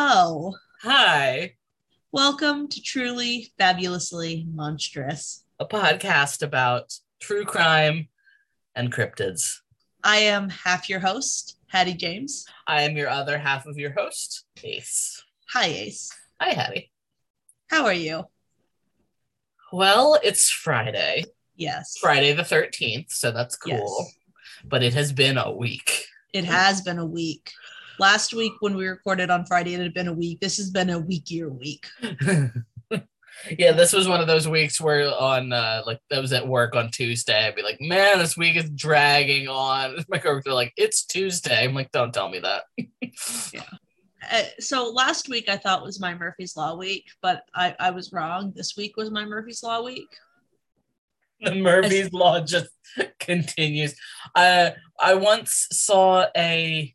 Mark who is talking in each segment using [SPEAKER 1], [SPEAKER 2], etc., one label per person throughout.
[SPEAKER 1] Hello.
[SPEAKER 2] Hi,
[SPEAKER 1] Welcome to Truly Fabulously Monstrous.
[SPEAKER 2] a podcast about true crime and cryptids.
[SPEAKER 1] I am half your host, Hattie James.
[SPEAKER 2] I am your other half of your host, Ace.
[SPEAKER 1] Hi, Ace.
[SPEAKER 2] Hi, Hattie.
[SPEAKER 1] How are you?
[SPEAKER 2] Well, it's Friday,
[SPEAKER 1] Yes.
[SPEAKER 2] Friday the 13th, so that's cool.
[SPEAKER 1] Yes.
[SPEAKER 2] But it has been a week.
[SPEAKER 1] It has been a week. Last week, when we recorded on Friday, it had been a week. This has been a weekier week.
[SPEAKER 2] yeah, this was one of those weeks where on uh like I was at work on Tuesday, I'd be like, man, this week is dragging on. My coworkers are like, it's Tuesday. I'm like, don't tell me that.
[SPEAKER 1] Uh, so last week I thought was my Murphy's Law week, but I, I was wrong. This week was my Murphy's Law week.
[SPEAKER 2] the Murphy's Law just continues. Uh, I once saw a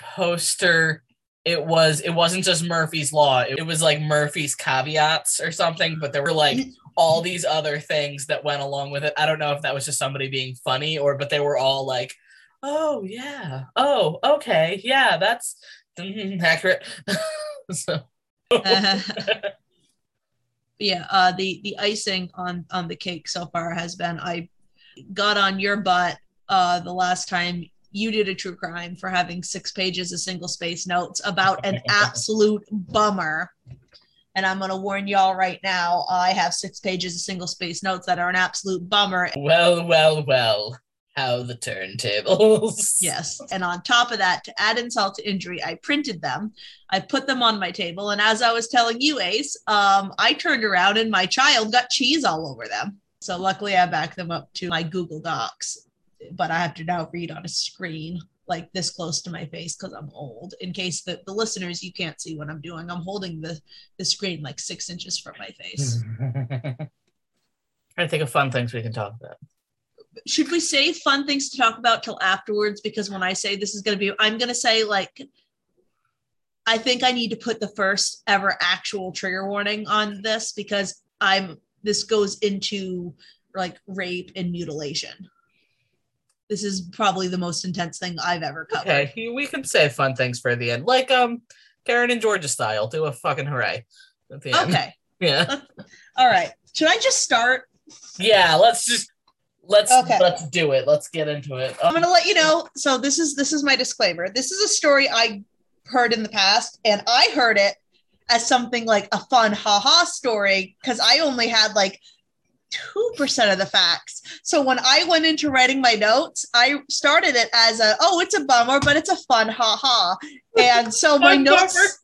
[SPEAKER 2] poster. It was it wasn't just Murphy's Law. It was like Murphy's caveats or something, but there were like all these other things that went along with it. I don't know if that was just somebody being funny or but they were all like, "Oh, yeah. Oh, okay. Yeah, that's mhm, accurate." so
[SPEAKER 1] yeah uh the the icing on on the cake so far has been i got on your butt uh the last time you did a true crime for having six pages of single space notes about an absolute bummer and i'm going to warn y'all right now i have six pages of single space notes that are an absolute bummer
[SPEAKER 2] well, well, well. How the turntables.
[SPEAKER 1] Yes. And on top of that, to add insult to injury, I printed them. I put them on my table. And as I was telling you, Ace, um, I turned around and my child got cheese all over them. So luckily, I backed them up to my Google Docs. But I have to now read on a screen like this close to my face because I'm old. In case the, the listeners, you can't see what I'm doing. I'm holding the, the screen like six inches from my face.
[SPEAKER 2] I think of fun things we can talk about.
[SPEAKER 1] should we say fun things to talk about till afterwards? Because when I say this is going to be, I'm going to say like, I think I need to put the first ever actual trigger warning on this because I'm this goes into like rape and mutilation. This is probably the most intense thing I've ever covered.
[SPEAKER 2] Okay, we can save fun things for the end, like um, Karen and Georgia style. Do a fucking hooray at the end.
[SPEAKER 1] Okay.
[SPEAKER 2] Yeah.
[SPEAKER 1] All right. Should I just start?
[SPEAKER 2] Yeah. Let's just let's
[SPEAKER 1] Okay.
[SPEAKER 2] let's do it. Let's get into it.
[SPEAKER 1] I'm
[SPEAKER 2] Um,
[SPEAKER 1] going to let you know. So this is this is my disclaimer. This is a story I heard in the past, and I heard it as something like a fun haha story because I only had like two percent of the facts. So when I went into writing my notes, I started it as a oh, it's a bummer, but it's a fun haha. And so my notes,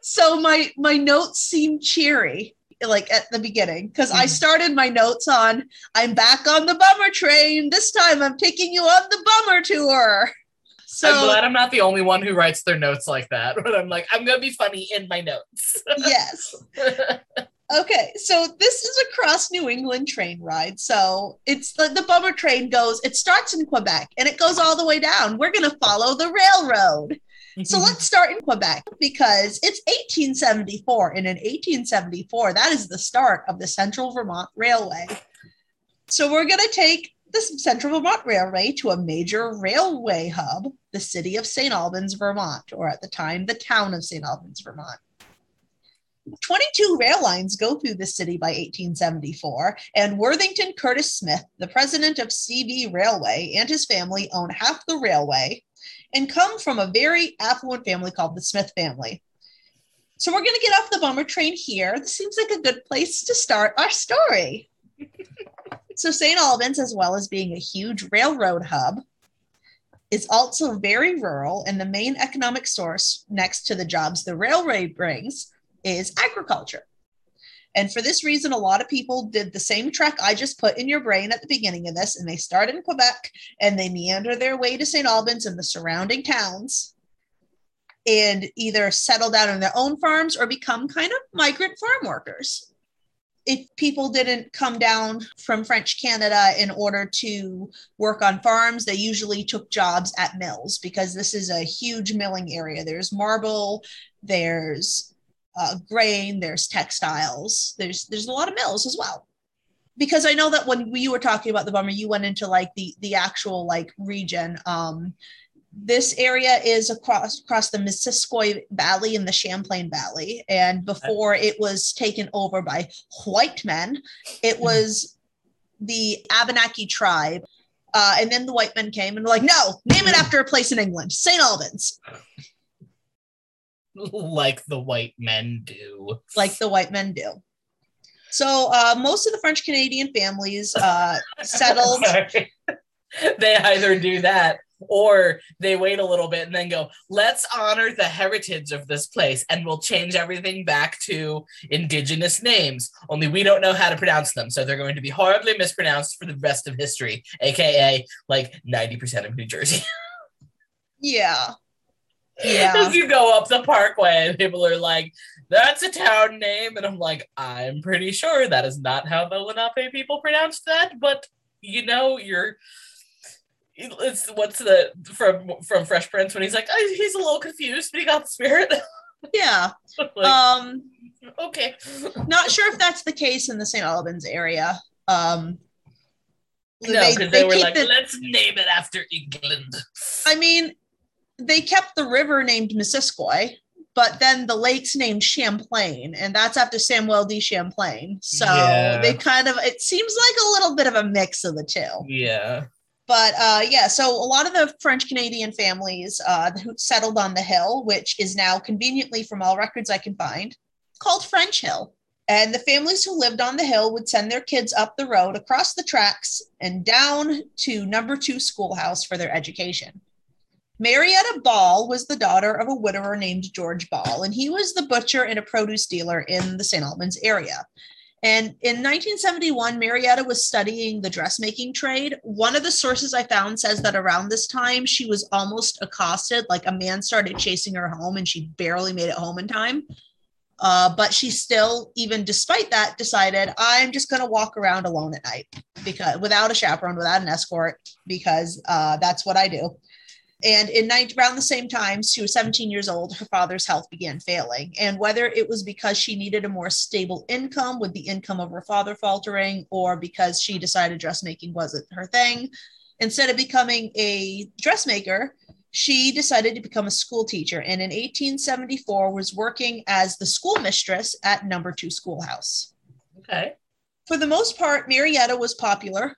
[SPEAKER 1] so my my notes seemed cheery like at the beginning because I
[SPEAKER 2] Mhm.
[SPEAKER 1] started my notes on I'm back on the bummer train. This time I'm taking you on the bummer tour. So
[SPEAKER 2] I'm glad I'm not the only one who writes their notes like that. But I'm like, I'm gonna be funny in my notes.
[SPEAKER 1] yes. Okay, so this is a cross New England train ride. So it's the, the bummer train goes, it starts in Quebec and it goes all the way down. We're going to follow the railroad. So let's start in Quebec because it's 1874. And in 1874, that is the start of the Central Vermont Railway. So we're going to take the Central Vermont Railway to a major railway hub, the city of St. Albans, Vermont, or at the time, the town of St. Albans, Vermont. 22 rail lines go through the city by 1874, and Worthington Curtis Smith, the president of CV Railway, and his family own half the railway and come from a very affluent family called the Smith family. So we're going to get off the bummer train here. This seems like a good place to start our story. so St. Albans, as well as being a huge railroad hub, is also very rural, and the main economic source next to the jobs the railway brings is agriculture. And for this reason, a lot of people did the same trek I just put in your brain at the beginning of this, and they start in Quebec and they meander their way to St. Albans and the surrounding towns and either settle down on their own farms or become kind of migrant farm workers. If people didn't come down from French Canada in order to work on farms, they usually took jobs at mills because this is a huge milling area. There's marble, there's uh, grain, there's textiles, there's there's a lot of mills as well. Because I know that when you were talking about the bummer, you went into like the the actual like region. Um, this area is across across the Missisquoi Valley and the Champlain Valley. And before it was taken over by white men, it was the Abenaki tribe. Uh, and then the white men came and were like, no, name it after a place in England, St. Albans,
[SPEAKER 2] like the white men do.
[SPEAKER 1] like the white men do. So uh, most of the French Canadian families uh, settled.
[SPEAKER 2] They either do that or they wait a little bit and then go, let's honor the heritage of this place and we'll change everything back to indigenous names. Only we don't know how to pronounce them. So they're going to be horribly mispronounced for the rest of history, aka like 90% of New Jersey.
[SPEAKER 1] Yeah. Yeah.
[SPEAKER 2] As you go up the parkway, people are like, that's a town name. And I'm like, I'm pretty sure that is not how the Lenape people pronounce that, but you know, you're it's what's the from from Fresh Prince when he's like, oh, he's a little confused, but he got the spirit.
[SPEAKER 1] Yeah.
[SPEAKER 2] like,
[SPEAKER 1] Um,
[SPEAKER 2] okay.
[SPEAKER 1] not sure if that's the case in the St. Albans area. Um,
[SPEAKER 2] No, because they, were like,
[SPEAKER 1] the-
[SPEAKER 2] let's name it after England.
[SPEAKER 1] I mean, they kept the river named Missisquoi, but then the lake's named Champlain, and that's after Samuel de Champlain. So
[SPEAKER 2] Yeah.
[SPEAKER 1] they kind of it seems like a little bit of a mix of the two.
[SPEAKER 2] Yeah.
[SPEAKER 1] But uh, yeah, so a lot of the French Canadian families uh, who settled on the hill, which is now conveniently, from all records I can find, called French Hill. And the families who lived on the hill would send their kids up the road, across the tracks, and down to number two schoolhouse for their education. Marietta Ball was the daughter of a widower named George Ball, and he was the butcher and a produce dealer in the St. Albans area. And in 1971, Marietta was studying the dressmaking trade. One of the sources I found says that around this time, she was almost accosted, like a man started chasing her home and she barely made it home in time. Uh, but she still, even despite that, decided I'm just going to walk around alone at night because without a chaperone, without an escort, because uh, that's what I do. And in night, around the same time, she was 17 years old, her father's health began failing. And whether it was because she needed a more stable income with the income of her father faltering, or because she decided dressmaking wasn't her thing, instead of becoming a dressmaker, she decided to become a school teacher. And in 1874 was working as the schoolmistress at number two schoolhouse.
[SPEAKER 2] Okay.
[SPEAKER 1] For the most part, Marietta was popular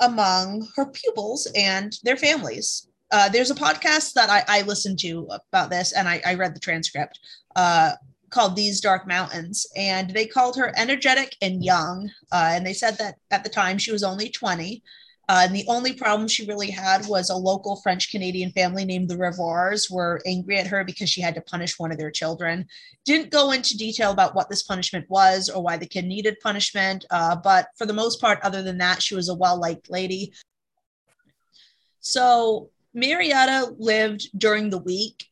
[SPEAKER 1] among her pupils and their families. Uh, there's a podcast that I, I listened to about this, and I, I read the transcript uh, called These Dark Mountains. And they called her energetic and young. Uh, and they said that at the time she was only 20. Uh, and the only problem she really had was a local French Canadian family named the Revoirs were angry at her because she had to punish one of their children. Didn't go into detail about what this punishment was or why the kid needed punishment. Uh, but for the most part, other than that, she was a well liked lady. So Marietta lived during the week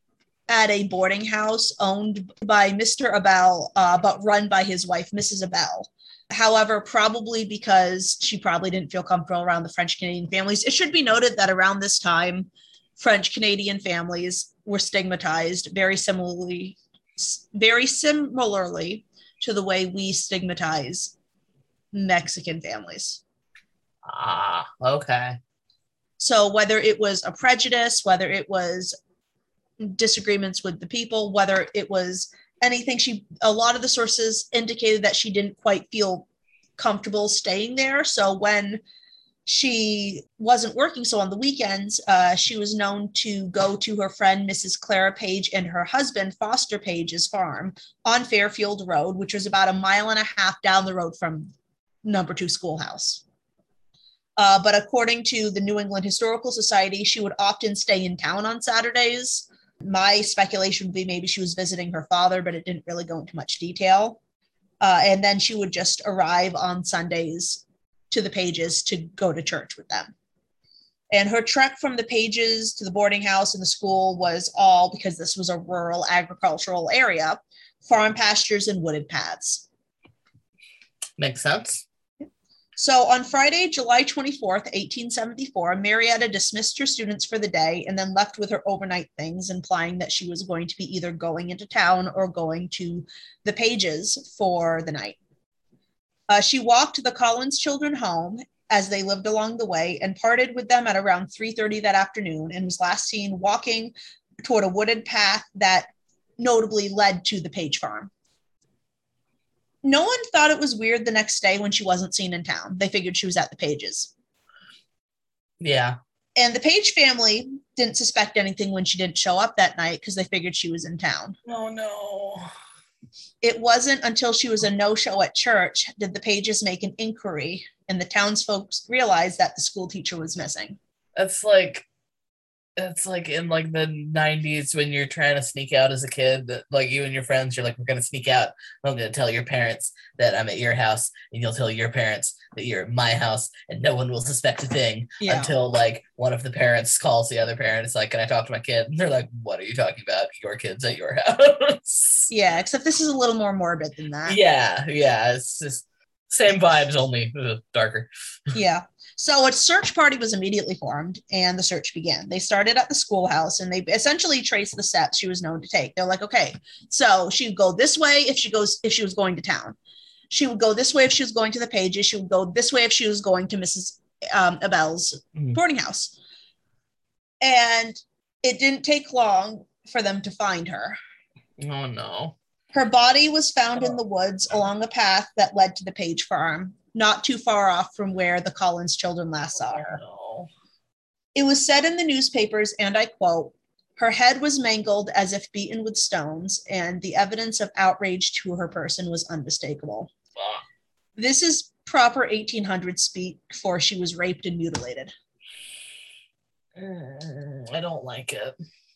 [SPEAKER 1] at a boarding house owned by Mr. Abel, uh, but run by his wife, Mrs. Abel. However, probably because she probably didn't feel comfortable around the French Canadian families. It should be noted that around this time, French Canadian families were stigmatized very similarly, very similarly to the way we stigmatize Mexican families.
[SPEAKER 2] Ah, okay.
[SPEAKER 1] So whether it was a prejudice, whether it was disagreements with the people, whether it was anything, she a lot of the sources indicated that she didn't quite feel comfortable staying there. So when she wasn't working, so on the weekends, uh, she was known to go to her friend Mrs. Clara Page and her husband Foster Page's farm on Fairfield Road, which was about a mile and a half down the road from number two schoolhouse. Uh, but according to the New England Historical Society, she would often stay in town on Saturdays. My speculation would be maybe she was visiting her father, but it didn't really go into much detail. Uh, and then she would just arrive on Sundays to the Pages to go to church with them. And her trek from the Pages to the boarding house and the school was all because this was a rural agricultural area, farm pastures and wooded paths.
[SPEAKER 2] Makes sense.
[SPEAKER 1] So on Friday, July 24th, 1874, Marietta dismissed her students for the day and then left with her overnight things, implying that she was going to be either going into town or going to the Pages for the night. Uh, she walked the Collins children home as they lived along the way and parted with them at around 3:30 that afternoon and was last seen walking toward a wooded path that notably led to the Page farm. No one thought it was weird the next day when she wasn't seen in town. They figured she was at the Pages.
[SPEAKER 2] Yeah.
[SPEAKER 1] And the Page family didn't suspect anything when she didn't show up that night because they figured she was in town.
[SPEAKER 2] Oh no.
[SPEAKER 1] It wasn't until she was a no show at church did the Pages make an inquiry and the townsfolk realized that the school teacher was missing.
[SPEAKER 2] That's like that's like in like the 90s when you're trying to sneak out as a kid that like you and your friends you're like we're going to sneak out i'm going to tell your parents that i'm at your house and you'll tell your parents that you're at my house and no one will suspect a thing
[SPEAKER 1] Yeah.
[SPEAKER 2] until like one of the parents calls the other parent it's like can i talk to my kid and they're like what are you talking about your kids at your house
[SPEAKER 1] Yeah, except this is a little more morbid than that.
[SPEAKER 2] yeah yeah it's just same vibes only uh, darker
[SPEAKER 1] Yeah. So a search party was immediately formed and the search began. They started at the schoolhouse and they essentially traced the steps she was known to take. They're like, okay, so she would go this way if she goes if she was going to town. She would go this way if she was going to the pages. She would go this way if she was going to Mrs. Um, Abel's
[SPEAKER 2] Mhm.
[SPEAKER 1] boarding house. And it didn't take long for them to find her.
[SPEAKER 2] oh no
[SPEAKER 1] Her body was found in the woods along a path that led to the Page farm, not too far off from where the Collins children last saw her. It was said in the newspapers, and I quote, her head was mangled as if beaten with stones, and the evidence of outrage to her person was unmistakable. This is proper 1800 speak for she was raped and mutilated.
[SPEAKER 2] Mm, i don't like it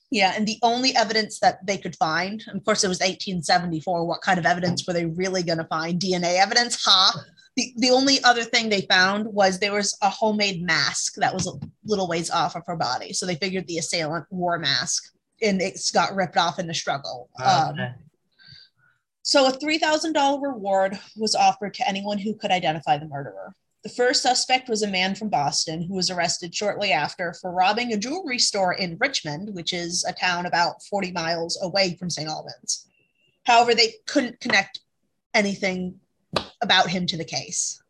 [SPEAKER 1] Yeah, and the only evidence that they could find, of course, it was 1874. What kind of evidence were they really going to find? DNA evidence? Ha! The, the only other thing they found was there was a homemade mask that was a little ways off of her body. So they figured the assailant wore a mask and it's got ripped off in the struggle. Um,
[SPEAKER 2] Okay.
[SPEAKER 1] so a $3,000 reward was offered to anyone who could identify the murderer. The first suspect was a man from Boston who was arrested shortly after for robbing a jewelry store in Richmond, which is a town about 40 miles away from St. Albans. However, they couldn't connect anything about him to the case.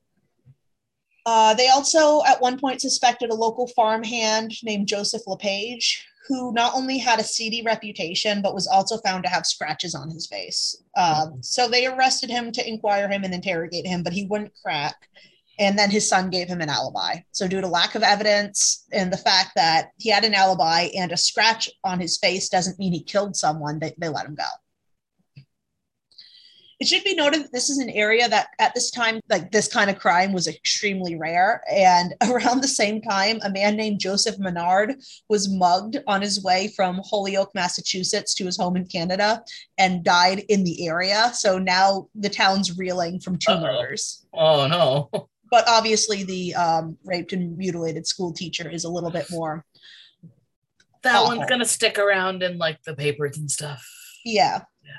[SPEAKER 1] Uh, they also, at one point, suspected a local farmhand named Joseph LePage, who not only had a seedy reputation, but was also found to have scratches on his face. Um, so they arrested him to inquire him and interrogate him, but he wouldn't crack. And then his son gave him an alibi. So, due to lack of evidence and the fact that he had an alibi and a scratch on his face doesn't mean he killed someone, they, they let him go. It should be noted that this is an area that at this time, like this kind of crime was extremely rare. And around the same time, a man named Joseph Menard was mugged on his way from Holyoke, Massachusetts to his home in Canada and died in the area. So now the town's reeling from 2
[SPEAKER 2] Uh-oh.
[SPEAKER 1] murders.
[SPEAKER 2] oh no
[SPEAKER 1] But obviously, the um, raped and mutilated school teacher is a little bit more,
[SPEAKER 2] that
[SPEAKER 1] Awful.
[SPEAKER 2] one's gonna stick around in like the papers and stuff
[SPEAKER 1] yeah.
[SPEAKER 2] Yeah.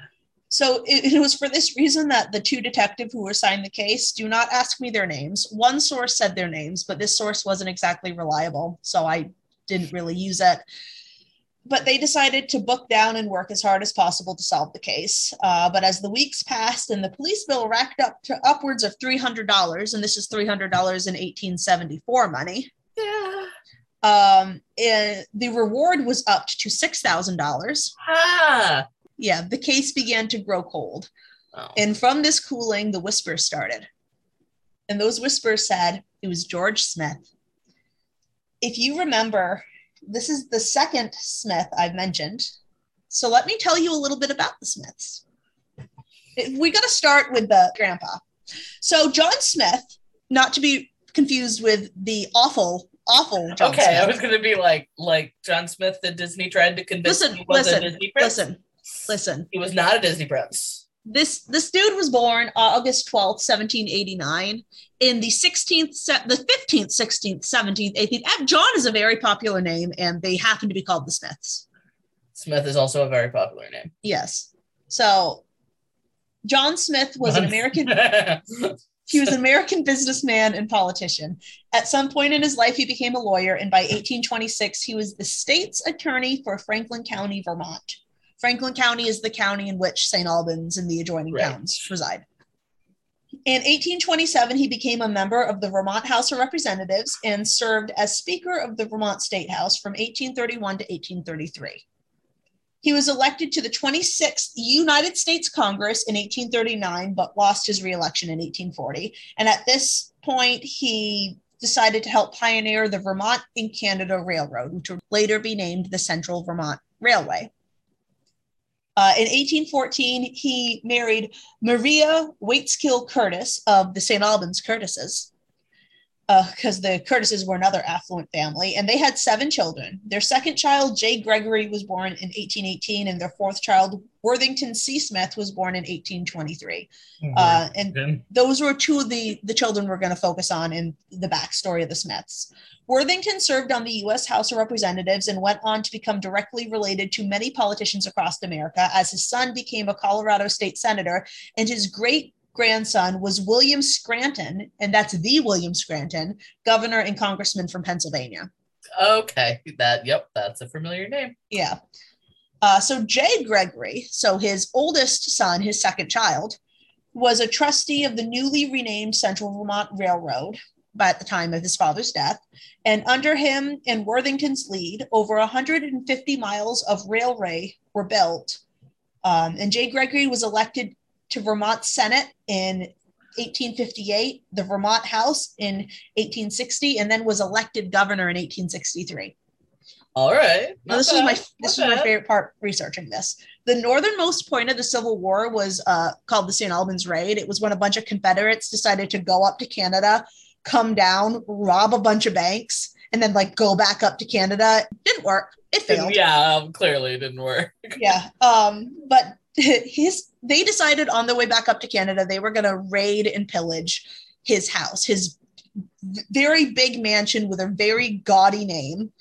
[SPEAKER 1] So it, it was for this reason that the two detectives who were assigned the case do not ask me their names. One source said their names, but this source wasn't exactly reliable, so I didn't really use it. But they decided to book down and work as hard as possible to solve the case. Uh, but as the weeks passed and the police bill racked up to upwards of $300, and this is $300 in 1874 money,
[SPEAKER 2] yeah
[SPEAKER 1] um, and the reward was upped to $6,000.
[SPEAKER 2] ah
[SPEAKER 1] Yeah, the case began to grow cold.
[SPEAKER 2] oh.
[SPEAKER 1] And from this cooling, the whispers started. And those whispers said it was George Smith. If you remember, this is the second Smith I've mentioned. So let me tell you a little bit about the Smiths. We got to start with the grandpa. So John Smith, not to be confused with the awful, awful John
[SPEAKER 2] okay i was gonna be like like john smith that disney tried to convince
[SPEAKER 1] Listen, listen,
[SPEAKER 2] a disney prince
[SPEAKER 1] listen, listen.
[SPEAKER 2] he was not a disney prince
[SPEAKER 1] this this dude was born August 12th, 1789 in the 16th se- the 15th, 16th, 17th, 18th. Uh, John is a very popular name and they happen to be called the Smiths.
[SPEAKER 2] smith is also a very popular name
[SPEAKER 1] Yes. So John Smith was an American he was an American businessman and politician. At some point in his life he became a lawyer and by 1826 he was the state's attorney for Franklin County, Vermont. Franklin County is the county in which St. Albans and the adjoining
[SPEAKER 2] Right.
[SPEAKER 1] towns reside. In 1827, he became a member of the Vermont House of Representatives and served as Speaker of the Vermont State House from 1831 to 1833. He was elected to the 26th United States Congress in 1839, but lost his reelection in 1840. And at this point, he decided to help pioneer the Vermont and Canada Railroad, which would later be named the Central Vermont Railway. Uh, in 1814, he married Maria Waitskill Curtis of the St. Albans Curtises because uh, the Curtises were another affluent family, and they had seven children. Their second child, Jay Gregory, was born in 1818, and their fourth child, Worthington C. Smith, was born in 1823. Mm-hmm. Uh, and those were two of the, the children we're going to focus on in the backstory of the Smiths. Worthington served on the U.S. House of Representatives and went on to become directly related to many politicians across America, as his son became a Colorado state senator, and his great grandson was William Scranton, and that's the William Scranton, governor and congressman from Pennsylvania.
[SPEAKER 2] Okay, that yep, that's a familiar name.
[SPEAKER 1] Yeah. Uh, so Jay Gregory, so his oldest son, his second child, was a trustee of the newly renamed Central Vermont Railroad by the time of his father's death. And under him and Worthington's lead, over 150 miles of railway were built. Um, and Jay Gregory was elected to Vermont Senate in 1858, the Vermont House in 1860, and then was elected governor in 1863.
[SPEAKER 2] All right.
[SPEAKER 1] this bad. is my this is my favorite part researching this. The northernmost point of the Civil War was uh, called the St. Albans Raid. It was when a bunch of Confederates decided to go up to Canada, come down, rob a bunch of banks, and then like go back up to Canada. It didn't work. It failed.
[SPEAKER 2] Yeah, um, clearly it didn't work.
[SPEAKER 1] yeah. Um, but his they decided on the way back up to Canada they were going to raid and pillage his house, his very big mansion with a very gaudy name.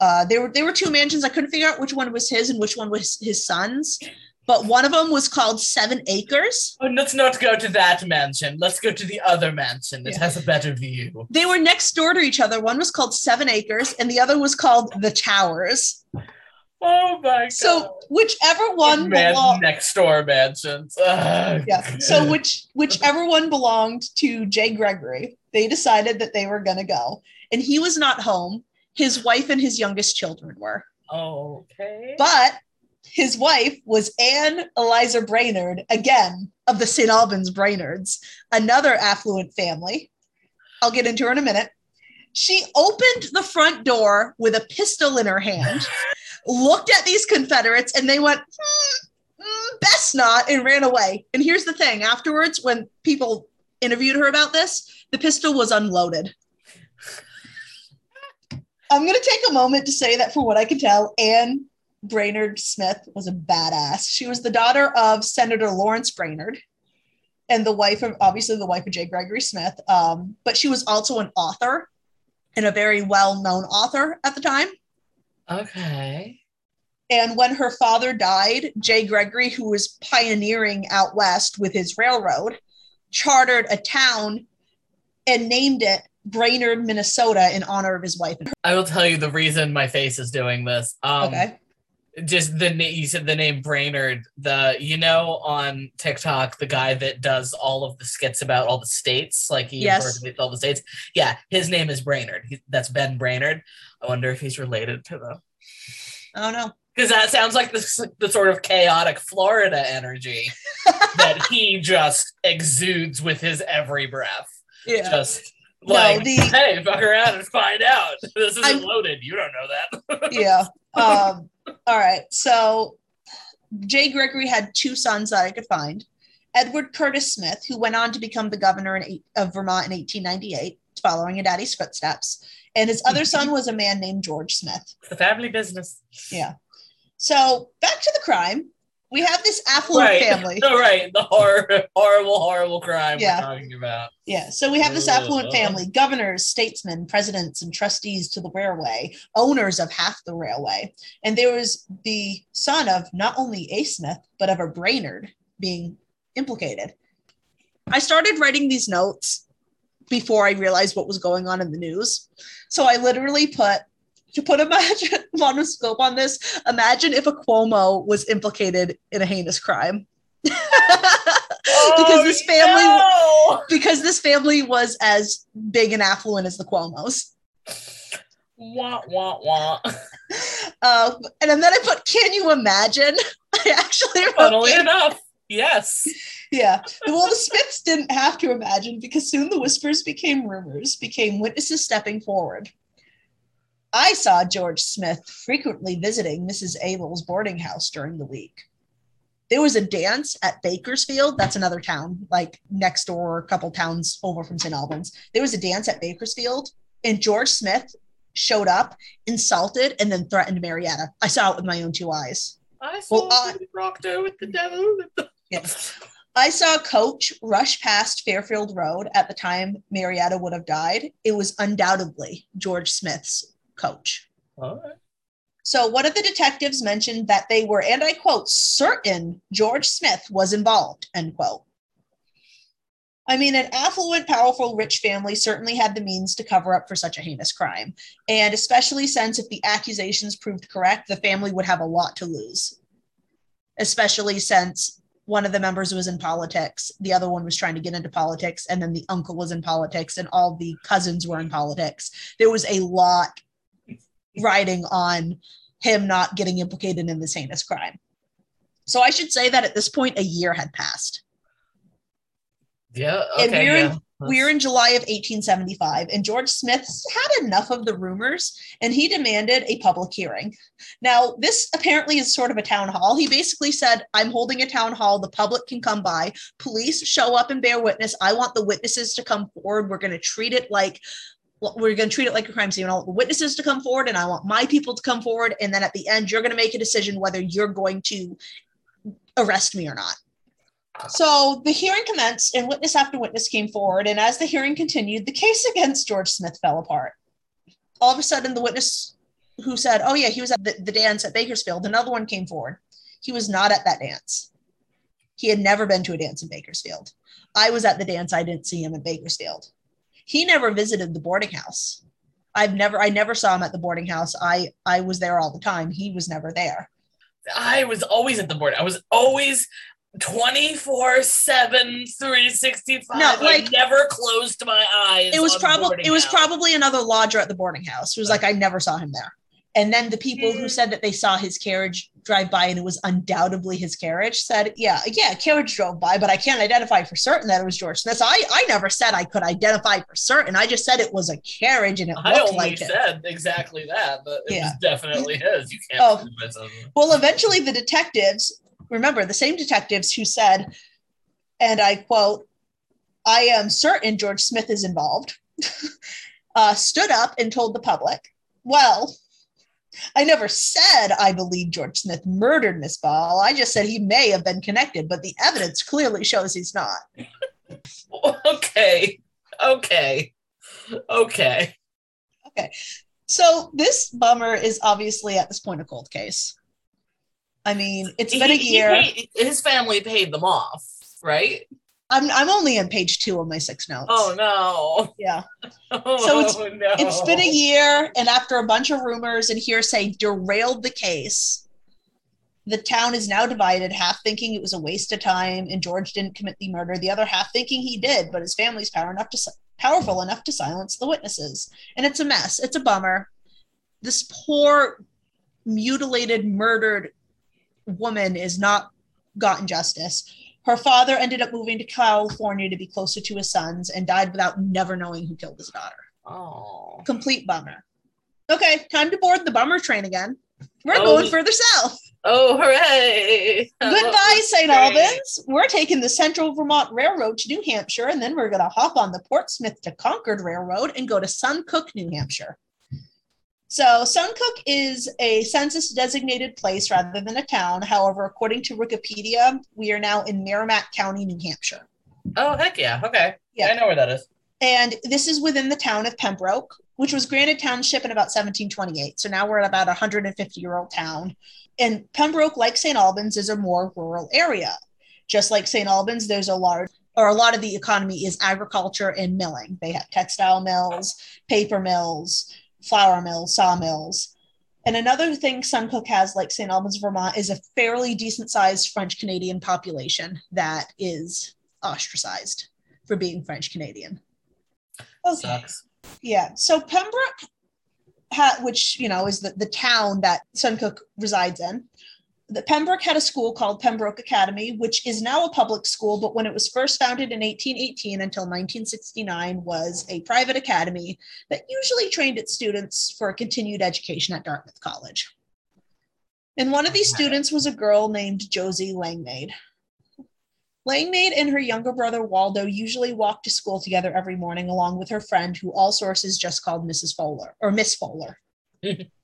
[SPEAKER 1] Uh, there were there were two mansions. I couldn't figure out which one was his and which one was his son's. But one of them was called Seven Acres.
[SPEAKER 2] Oh, let's not go to that mansion. Let's go to the other mansion that yeah. has a better view.
[SPEAKER 1] They were next door to each other. One was called Seven Acres, and the other was called The Towers.
[SPEAKER 2] Oh my god.
[SPEAKER 1] So whichever one
[SPEAKER 2] belonged next door mansions. Ugh.
[SPEAKER 1] Yeah. So which whichever one belonged to Jay Gregory, they decided that they were gonna go. And he was not home. His wife and his youngest children were.
[SPEAKER 2] Okay.
[SPEAKER 1] But his wife was Anne Eliza Brainerd, again of the St. Albans Brainerds, another affluent family. I'll get into her in a minute. She opened the front door with a pistol in her hand looked at these Confederates and they went, mm, mm, best not, and ran away. And here's the thing afterwards, when people interviewed her about this, the pistol was unloaded. I'm going to take a moment to say that from what I can tell, Anne Brainerd Smith was a badass. She was the daughter of Senator Lawrence Brainerd and the wife of, obviously, the wife of Jay Gregory Smith. Um, but she was also an author and a very well known author at the time.
[SPEAKER 2] Okay.
[SPEAKER 1] And when her father died, Jay Gregory, who was pioneering out west with his railroad, chartered a town and named it Brainerd, Minnesota, in honor of his wife.
[SPEAKER 2] I will tell you the reason my face is doing this. Um, okay. Just the you said the name Brainerd. The you know on TikTok the guy that does all of the skits about all the states, like he
[SPEAKER 1] yes.
[SPEAKER 2] all the states. Yeah, his name is Brainerd. He, that's Ben Brainerd. I wonder if he's related to the.
[SPEAKER 1] Oh no.
[SPEAKER 2] Because that sounds like the, the sort of chaotic Florida energy that he just exudes with his every breath.
[SPEAKER 1] Yeah.
[SPEAKER 2] Just like, no, the, hey, fuck around and find out. This isn't I'm, loaded. You don't know
[SPEAKER 1] that. yeah. Um, all right. So Jay Gregory had two sons that I could find. Edward Curtis Smith, who went on to become the governor in, of Vermont in 1898, following in daddy's footsteps. And his other son mm-hmm. was a man named George Smith.
[SPEAKER 2] The family business.
[SPEAKER 1] Yeah. So back to the crime. We have this affluent
[SPEAKER 2] right.
[SPEAKER 1] family.
[SPEAKER 2] right. The horror, horrible, horrible crime yeah. we're talking about.
[SPEAKER 1] Yeah. So we have this affluent family, governors, statesmen, presidents, and trustees to the railway, owners of half the railway. And there was the son of not only A. Smith, but of a Brainerd being implicated. I started writing these notes before I realized what was going on in the news. So I literally put to put imagine monoscope on this, imagine if a Cuomo was implicated in a heinous crime. because this family
[SPEAKER 2] no!
[SPEAKER 1] because this family was as big and affluent as the Cuomo's.
[SPEAKER 2] Wah, wah, wah.
[SPEAKER 1] Uh, and then I put, can you imagine? I actually wrote,
[SPEAKER 2] Funnily enough, yes.
[SPEAKER 1] yeah. Well, the Smiths didn't have to imagine because soon the whispers became rumors, became witnesses stepping forward. I saw George Smith frequently visiting Mrs. Abel's boarding house during the week. There was a dance at Bakersfield. That's another town, like next door, a couple towns over from St. Albans. There was a dance at Bakersfield, and George Smith showed up, insulted, and then threatened Marietta. I saw it with my own two eyes.
[SPEAKER 2] I saw
[SPEAKER 1] Well, I-
[SPEAKER 2] Proctor with the devil.
[SPEAKER 1] I saw a Coach rush past Fairfield Road at the time Marietta would have died. It was undoubtedly George Smith's coach.
[SPEAKER 2] All right.
[SPEAKER 1] So one of the detectives mentioned that they were, and I quote, certain George Smith was involved, end quote. I mean, an affluent, powerful, rich family certainly had the means to cover up for such a heinous crime. And especially since if the accusations proved correct, the family would have a lot to lose. Especially since one of the members was in politics, the other one was trying to get into politics, and then the uncle was in politics, and all the cousins were in politics. There was a lot riding on him not getting implicated in this heinous crime. So I should say that at this point, a year had passed.
[SPEAKER 2] Yeah.
[SPEAKER 1] And
[SPEAKER 2] Okay.
[SPEAKER 1] we're
[SPEAKER 2] yeah.
[SPEAKER 1] Were in July of 1875, and George Smith had enough of the rumors and he demanded a public hearing. Now, this apparently is sort of a town hall. He basically said, I'm holding a town hall. The public can come by. Police show up and bear witness. I want the witnesses to come forward. We're going to treat it like we're going to treat it like a crime scene. I want the witnesses to come forward and I want my people to come forward. And then at the end, you're going to make a decision whether you're going to arrest me or not. So the hearing commenced, and witness after witness came forward. And as the hearing continued, the case against George Smith fell apart. All of a sudden, the witness who said, Oh, yeah, he was at the, the dance at Bakersfield, another one came forward. He was not at that dance. He had never been to a dance in Bakersfield. I was at the dance, I didn't see him in Bakersfield. He never visited the boarding house. I've never, I never saw him at the boarding house. I, I was there all the time. He was never there.
[SPEAKER 2] I was always at the board. I was always 24 7 365
[SPEAKER 1] No,
[SPEAKER 2] I
[SPEAKER 1] like-
[SPEAKER 2] never closed my eyes
[SPEAKER 1] it was probably it was
[SPEAKER 2] house.
[SPEAKER 1] probably another lodger at the boarding house. It was like I never saw him there. And then the people who mm. said that they saw his carriage drive by and it was undoubtedly his carriage said, "Yeah, yeah, carriage drove by, but I can't identify for certain that it was George Smith." So I I never said I could identify for certain. I just said it was a carriage and it
[SPEAKER 2] I
[SPEAKER 1] looked like it.
[SPEAKER 2] I only said exactly that, but it
[SPEAKER 1] Yeah.
[SPEAKER 2] was definitely his. You can't
[SPEAKER 1] Oh. Well, eventually the detectives, remember the same detectives who said, and I quote, I am certain George Smith is involved, uh, stood up and told the public, well, I never said I believe George Smith murdered Miss Ball. I just said he may have been connected, but the evidence clearly shows he's not.
[SPEAKER 2] Okay. Okay. Okay. Okay.
[SPEAKER 1] So this bummer is obviously at this point a cold case. I mean, it's been a
[SPEAKER 2] He- he
[SPEAKER 1] year.
[SPEAKER 2] paid- his family paid them off, right?
[SPEAKER 1] I'm I'm only on page two of my six notes.
[SPEAKER 2] Oh no.
[SPEAKER 1] yeah.
[SPEAKER 2] Oh,
[SPEAKER 1] it's-
[SPEAKER 2] no.
[SPEAKER 1] It's been a year, and after a bunch of rumors and hearsay derailed the case, the town is now divided, half thinking it was a waste of time and George didn't commit the murder, the other half thinking he did, but his family's power enough to powerful enough to silence the witnesses. And it's a mess. It's a bummer. This poor, mutilated, murdered woman is not gotten justice. Her father ended up moving to California to be closer to his sons and died without never knowing who killed his daughter
[SPEAKER 2] Oh.
[SPEAKER 1] complete bummer. Okay, time to board the bummer train again. We're
[SPEAKER 2] Oh.
[SPEAKER 1] going further south.
[SPEAKER 2] Oh, hooray!
[SPEAKER 1] Goodbye, St. Albans. We're taking the Central Vermont Railroad to New Hampshire, and then we're going to hop on the Portsmouth to Concord Railroad and go to Suncook, New Hampshire. So, Suncook is a census designated place rather than a town. However, according to Wikipedia, we are now in Merrimack County, New Hampshire.
[SPEAKER 2] Oh, heck yeah. Okay.
[SPEAKER 1] Yeah.
[SPEAKER 2] I know where that is.
[SPEAKER 1] And this is within the town of Pembroke, which was granted township in about 1728. So now we're at about a 150 year old town. And Pembroke, like St. Albans, is a more rural area. Just like St. Albans, there's a large, or a lot of the economy is agriculture and milling. They have textile mills, paper mills, flour mills, sawmills. And another thing Suncook has, like St. Albans, Vermont, is a fairly decent sized French Canadian population that is ostracized for being French Canadian. Okay.
[SPEAKER 2] Sucks.
[SPEAKER 1] Yeah. So Pembroke, ha- which you know is the, the town that Suncook resides in, the Pembroke had a school called Pembroke Academy, which is now a public school, but when it was first founded in 1818 until 1969 was a private academy that usually trained its students for a continued education at Dartmouth College. And one of these students was a girl named Josie Langmaid. Langmaid and her younger brother Waldo usually walked to school together every morning, along with her friend, who all sources just called Mrs. Fowler or Miss Fowler.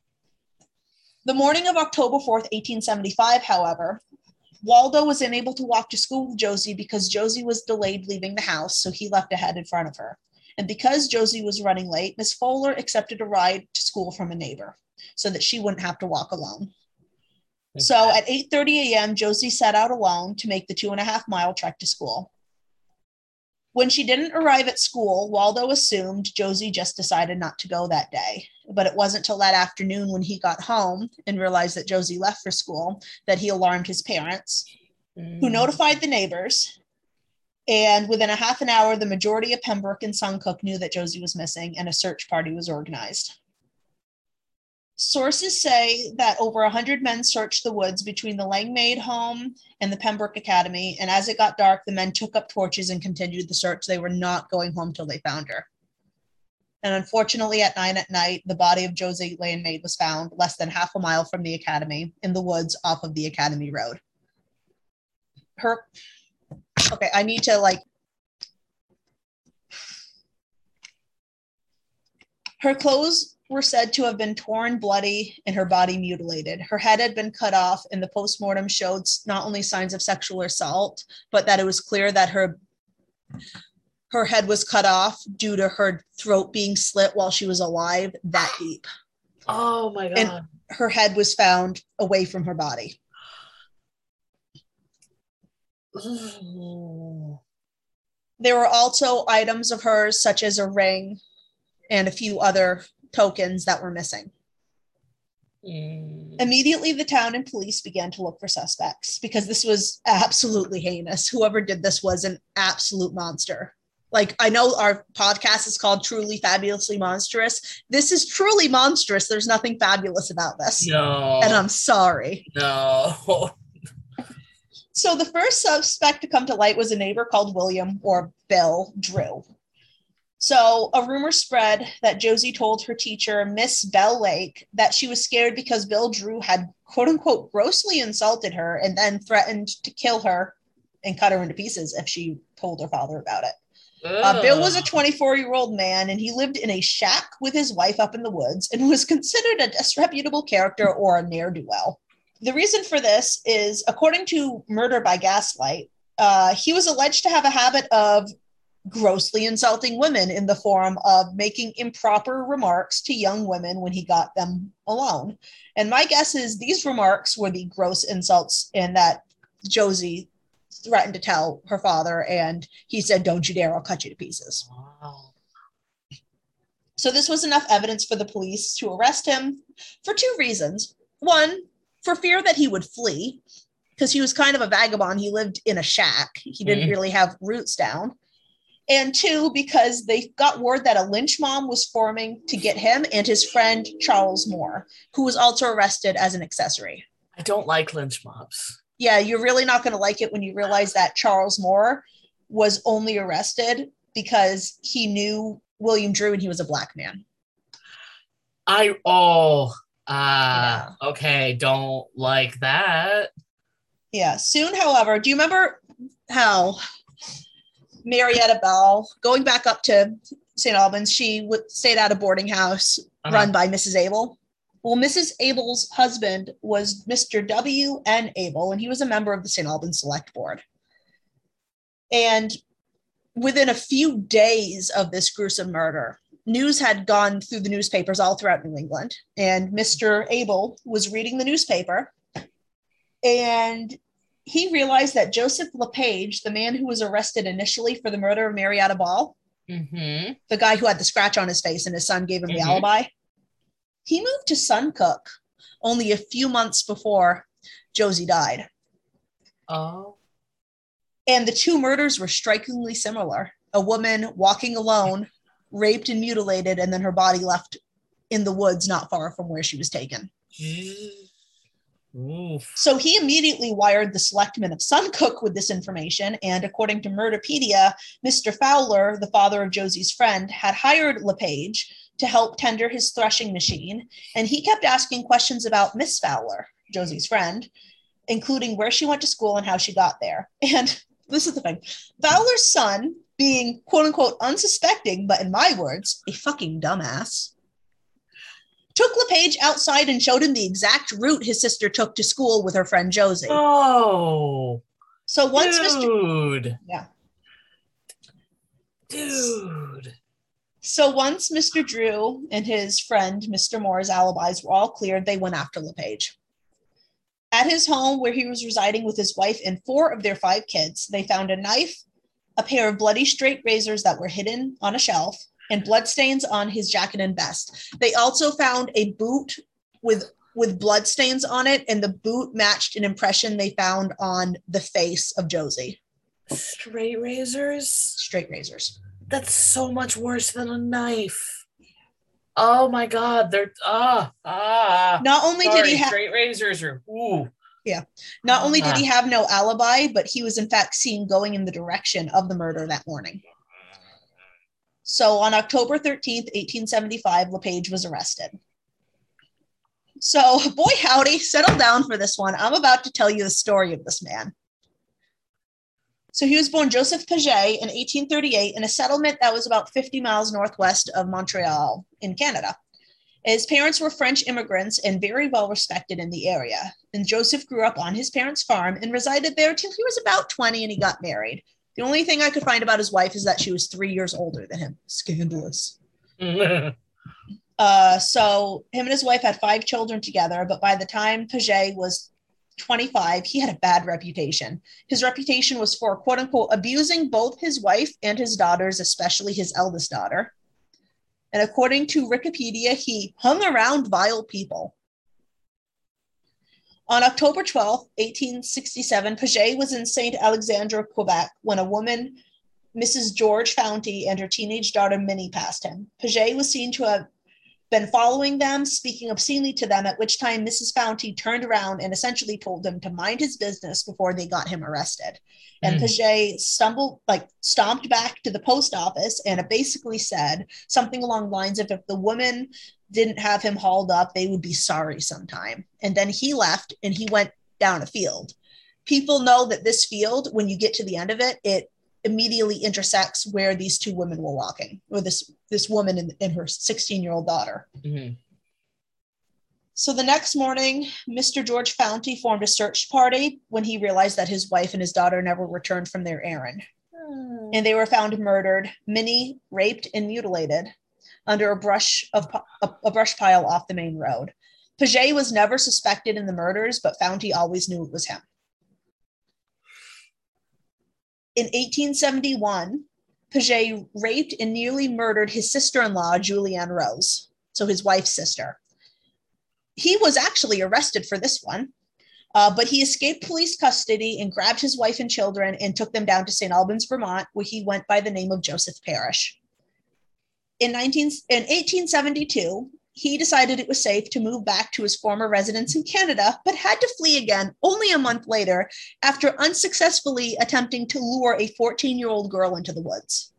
[SPEAKER 1] the morning of October 4th, 1875, however, Waldo was unable to walk to school with Josie because Josie was delayed leaving the house, so he left ahead in front of her. And because Josie was running late, Miss Fowler accepted a ride to school from a neighbor so that she wouldn't have to walk alone. So at 8:30 a.m., Josie set out alone to make the two and a half mile trek to school. When she didn't arrive at school, Waldo assumed Josie just decided not to go that day. But it wasn't till that afternoon when he got home and realized that Josie left for school that he alarmed his parents, who mm. notified the neighbors. And within a half an hour, the majority of Pembroke and Suncook knew that Josie was missing and a search party was organized. Sources say that over 100 men searched the woods between the Langmaid home and the Pembroke Academy. And as it got dark, the men took up torches and continued the search. They were not going home till they found her. And unfortunately, at nine at night, the body of Josie Langmaid was found less than half a mile from the academy in the woods off of the Academy Road. Her, okay, I need to like. Her clothes were said to have been torn, bloody, and her body mutilated. Her head had been cut off, and the postmortem showed not only signs of sexual assault, but that it was clear that her her head was cut off due to her throat being slit while she was alive that deep.
[SPEAKER 2] Oh my god.
[SPEAKER 1] And- Her head was found away from her body.
[SPEAKER 2] Ooh.
[SPEAKER 1] There were also items of hers, such as a ring and a few other tokens that were missing.
[SPEAKER 2] Mm.
[SPEAKER 1] Immediately, the town and police began to look for suspects because this was absolutely heinous. Whoever did this was an absolute monster. Like, I know our podcast is called Truly Fabulously Monstrous. This is truly monstrous. There's nothing fabulous about this.
[SPEAKER 2] No.
[SPEAKER 1] And I'm sorry.
[SPEAKER 2] no.
[SPEAKER 1] So, the first suspect to come to light was a neighbor called William or Bill Drew. So, a rumor spread that Josie told her teacher, Miss Bell Lake, that she was scared because Bill Drew had quote unquote grossly insulted her and then threatened to kill her and cut her into pieces if she told her father about it. Uh, Bill was a 24 year old man and he lived in a shack with his wife up in the woods and was considered a disreputable character or a ne'er do well. The reason for this is, according to Murder by Gaslight, uh, he was alleged to have a habit of grossly insulting women in the form of making improper remarks to young women when he got them alone. And my guess is these remarks were the gross insults in that Josie threatened to tell her father, and he said, Don't you dare, I'll cut you to pieces.
[SPEAKER 2] Wow.
[SPEAKER 1] So, this was enough evidence for the police to arrest him for two reasons. One, for fear that he would flee, because he was kind of a vagabond. He lived in a shack, he didn't
[SPEAKER 2] Mhm.
[SPEAKER 1] really have roots down. And two, because they got word that a lynch mob was forming to get him and his friend Charles Moore, who was also arrested as an accessory.
[SPEAKER 2] I don't like lynch mobs.
[SPEAKER 1] Yeah, you're really not going to like it when you realize that Charles Moore was only arrested because he knew William Drew and he was a black man.
[SPEAKER 2] I oh ah okay, don't like that.
[SPEAKER 1] Yeah. Soon, however, do you remember how Marietta Bell, going back up to St. Albans, she would stayed at a boarding house
[SPEAKER 2] Uh-huh.
[SPEAKER 1] run by Mrs. Abel? Well, Mrs. Abel's husband was Mr. W. N. Abel, and he was a member of the St. Albans Select Board. And within a few days of this gruesome murder, news had gone through the newspapers all throughout New England. And Mr. Abel was reading the newspaper and he realized that Joseph LePage, the man who was arrested initially for the murder of Marietta Ball,
[SPEAKER 2] Mm-hmm.
[SPEAKER 1] the guy who had the scratch on his face and his son gave him the
[SPEAKER 2] Mhm.
[SPEAKER 1] alibi, he moved to Suncook only a few months before Josie died.
[SPEAKER 2] Oh.
[SPEAKER 1] And the two murders were strikingly similar. A woman walking alone, raped and mutilated, and then her body left in the woods not far from where she was taken.
[SPEAKER 2] Oof.
[SPEAKER 1] So he immediately wired the selectmen of Suncook with this information. And according to Murderpedia, Mr. Fowler, the father of Josie's friend, had hired LePage to help tender his threshing machine. And he kept asking questions about Miss Fowler, Josie's friend, including where she went to school and how she got there. And this is the thing Fowler's son, being quote unquote unsuspecting, but in my words, a fucking dumbass, took LePage outside and showed him the exact route his sister took to school with her friend Josie.
[SPEAKER 2] Oh,
[SPEAKER 1] So once Mr.
[SPEAKER 2] dude.
[SPEAKER 1] Yeah.
[SPEAKER 2] Dude.
[SPEAKER 1] So once Mr. Drew and his friend Mr. Moore's alibis were all cleared, they went after LePage. At his home, where he was residing with his wife and four of their five kids, they found a knife, a pair of bloody straight razors that were hidden on a shelf, and bloodstains on his jacket and vest. They also found a boot with with bloodstains on it, and the boot matched an impression they found on the face of Josie.
[SPEAKER 2] Straight razors?
[SPEAKER 1] Straight razors.
[SPEAKER 2] That's so much worse than a knife. Oh my god, they're ah ah.
[SPEAKER 1] Not only did he have
[SPEAKER 2] straight razors are ooh. Yeah.
[SPEAKER 1] Not only did
[SPEAKER 2] Ah.
[SPEAKER 1] he have no alibi, but he was in fact seen going in the direction of the murder that morning. So on October 13th, 1875, LePage was arrested. So, boy, howdy, settle down for this one. I'm about to tell you the story of this man. So, he was born Joseph Paget in 1838 in a settlement that was about 50 miles northwest of Montreal in Canada. His parents were French immigrants and very well respected in the area. And Joseph grew up on his parents' farm and resided there till he was about 20 and he got married. The only thing I could find about his wife is that she was three years older than him. Scandalous. Uh, so him and his wife had five children together, but by the time Paget was 25, he had a bad reputation. His reputation was for quote unquote abusing both his wife and his daughters, especially his eldest daughter. And according to Wikipedia, he hung around vile people. On October 12, 1867, Paget was in St. Alexandre, Quebec, when a woman, Mrs. George Founty, and her teenage daughter Minnie passed him. Paget was seen to have been following them, speaking obscenely to them, at which time Mrs. Founty turned around and essentially told him to mind his business before they got him arrested. And
[SPEAKER 2] Mm.
[SPEAKER 1] Paget stumbled, like stomped back to the post office and it basically said something along the lines of if the woman didn't have him hauled up, they would be sorry sometime. And then he left and he went down a field. People know that this field, when you get to the end of it, it immediately intersects where these two women were walking, or this this woman and, and her 16 year old daughter.
[SPEAKER 2] Mhm.
[SPEAKER 1] So the next morning, Mr. George Founty formed a search party when he realized that his wife and his daughter never returned from their errand. And they were found murdered, Minnie raped and mutilated under a brush of a, a brush pile off the main road. Paget was never suspected in the murders, but Founty always knew it was him. In 1871, Paget raped and nearly murdered his sister-in-law, Julianne Rose, so his wife's sister. He was actually arrested for this one, uh, but he escaped police custody and grabbed his wife and children and took them down to St. Albans, Vermont, where he went by the name of Joseph Parrish. In, 19, in 1872, he decided it was safe to move back to his former residence in Canada, but had to flee again only a month later after unsuccessfully attempting to lure a 14 year old girl into the woods.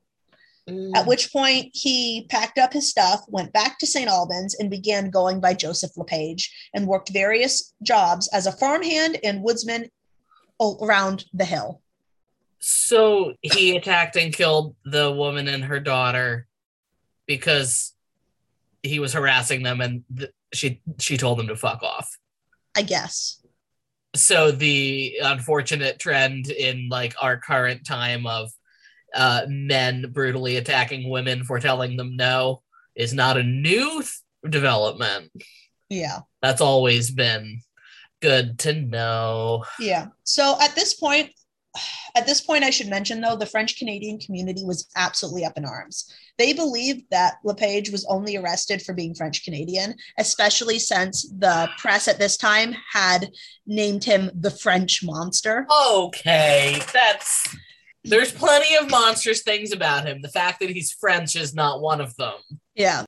[SPEAKER 1] Mm. At which point he packed up his stuff, went back to St. Albans, and began going by Joseph LePage and worked various jobs as a farmhand and woodsman around the hill.
[SPEAKER 2] So he attacked and killed the woman and her daughter because he was harassing them and th- she she told them to fuck off.
[SPEAKER 1] I guess.
[SPEAKER 2] So the unfortunate trend in like our current time of uh, men brutally attacking women for telling them no is not a new th- development.
[SPEAKER 1] Yeah.
[SPEAKER 2] That's always been good to know.
[SPEAKER 1] Yeah. So at this point, at this point, I should mention though, the French Canadian community was absolutely up in arms. They believed that LePage was only arrested for being French Canadian, especially since the press at this time had named him the French monster.
[SPEAKER 2] Okay, that's There's plenty of monstrous things about him. The fact that he's French is not one of them.
[SPEAKER 1] Yeah.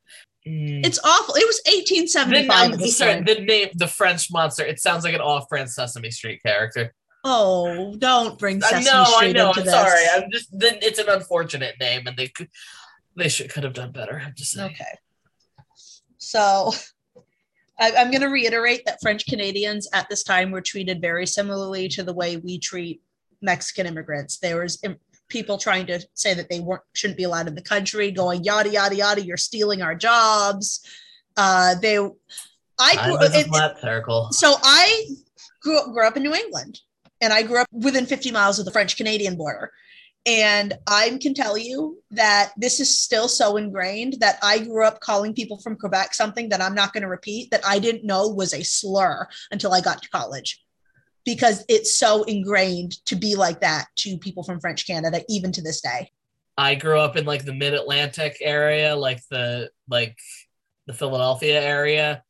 [SPEAKER 2] Mm.
[SPEAKER 1] It's awful. It was 1875.
[SPEAKER 2] I'm
[SPEAKER 1] at
[SPEAKER 2] sorry, the name, the French monster. It sounds like an off-brand Sesame Street character.
[SPEAKER 1] Oh, don't bring
[SPEAKER 2] I
[SPEAKER 1] Sesame
[SPEAKER 2] know, I
[SPEAKER 1] Street
[SPEAKER 2] know.
[SPEAKER 1] into
[SPEAKER 2] I'm
[SPEAKER 1] this.
[SPEAKER 2] sorry. I'm just. Then it's an unfortunate name, and they could, they should could have done better. I'm just saying.
[SPEAKER 1] Okay. So I, I'm going to reiterate that French Canadians at this time were treated very similarly to the way we treat Mexican immigrants. There was im- people trying to say that they weren't shouldn't be allowed in the country, going yada yada yada. You're stealing our jobs. Uh, they, I
[SPEAKER 2] I
[SPEAKER 1] grew,
[SPEAKER 2] was a
[SPEAKER 1] it-
[SPEAKER 2] flat circle.
[SPEAKER 1] so I grew grew up in New England, and I grew up within 50 miles of the French Canadian border. And I can tell you that this is still so ingrained that I grew up calling people from Quebec something that I'm not going to repeat that I didn't know was a slur until I got to college because it's so ingrained to be like that to people from French Canada, even to this day.
[SPEAKER 2] I grew up in like the mid Atlantic area, like the like the Philadelphia area.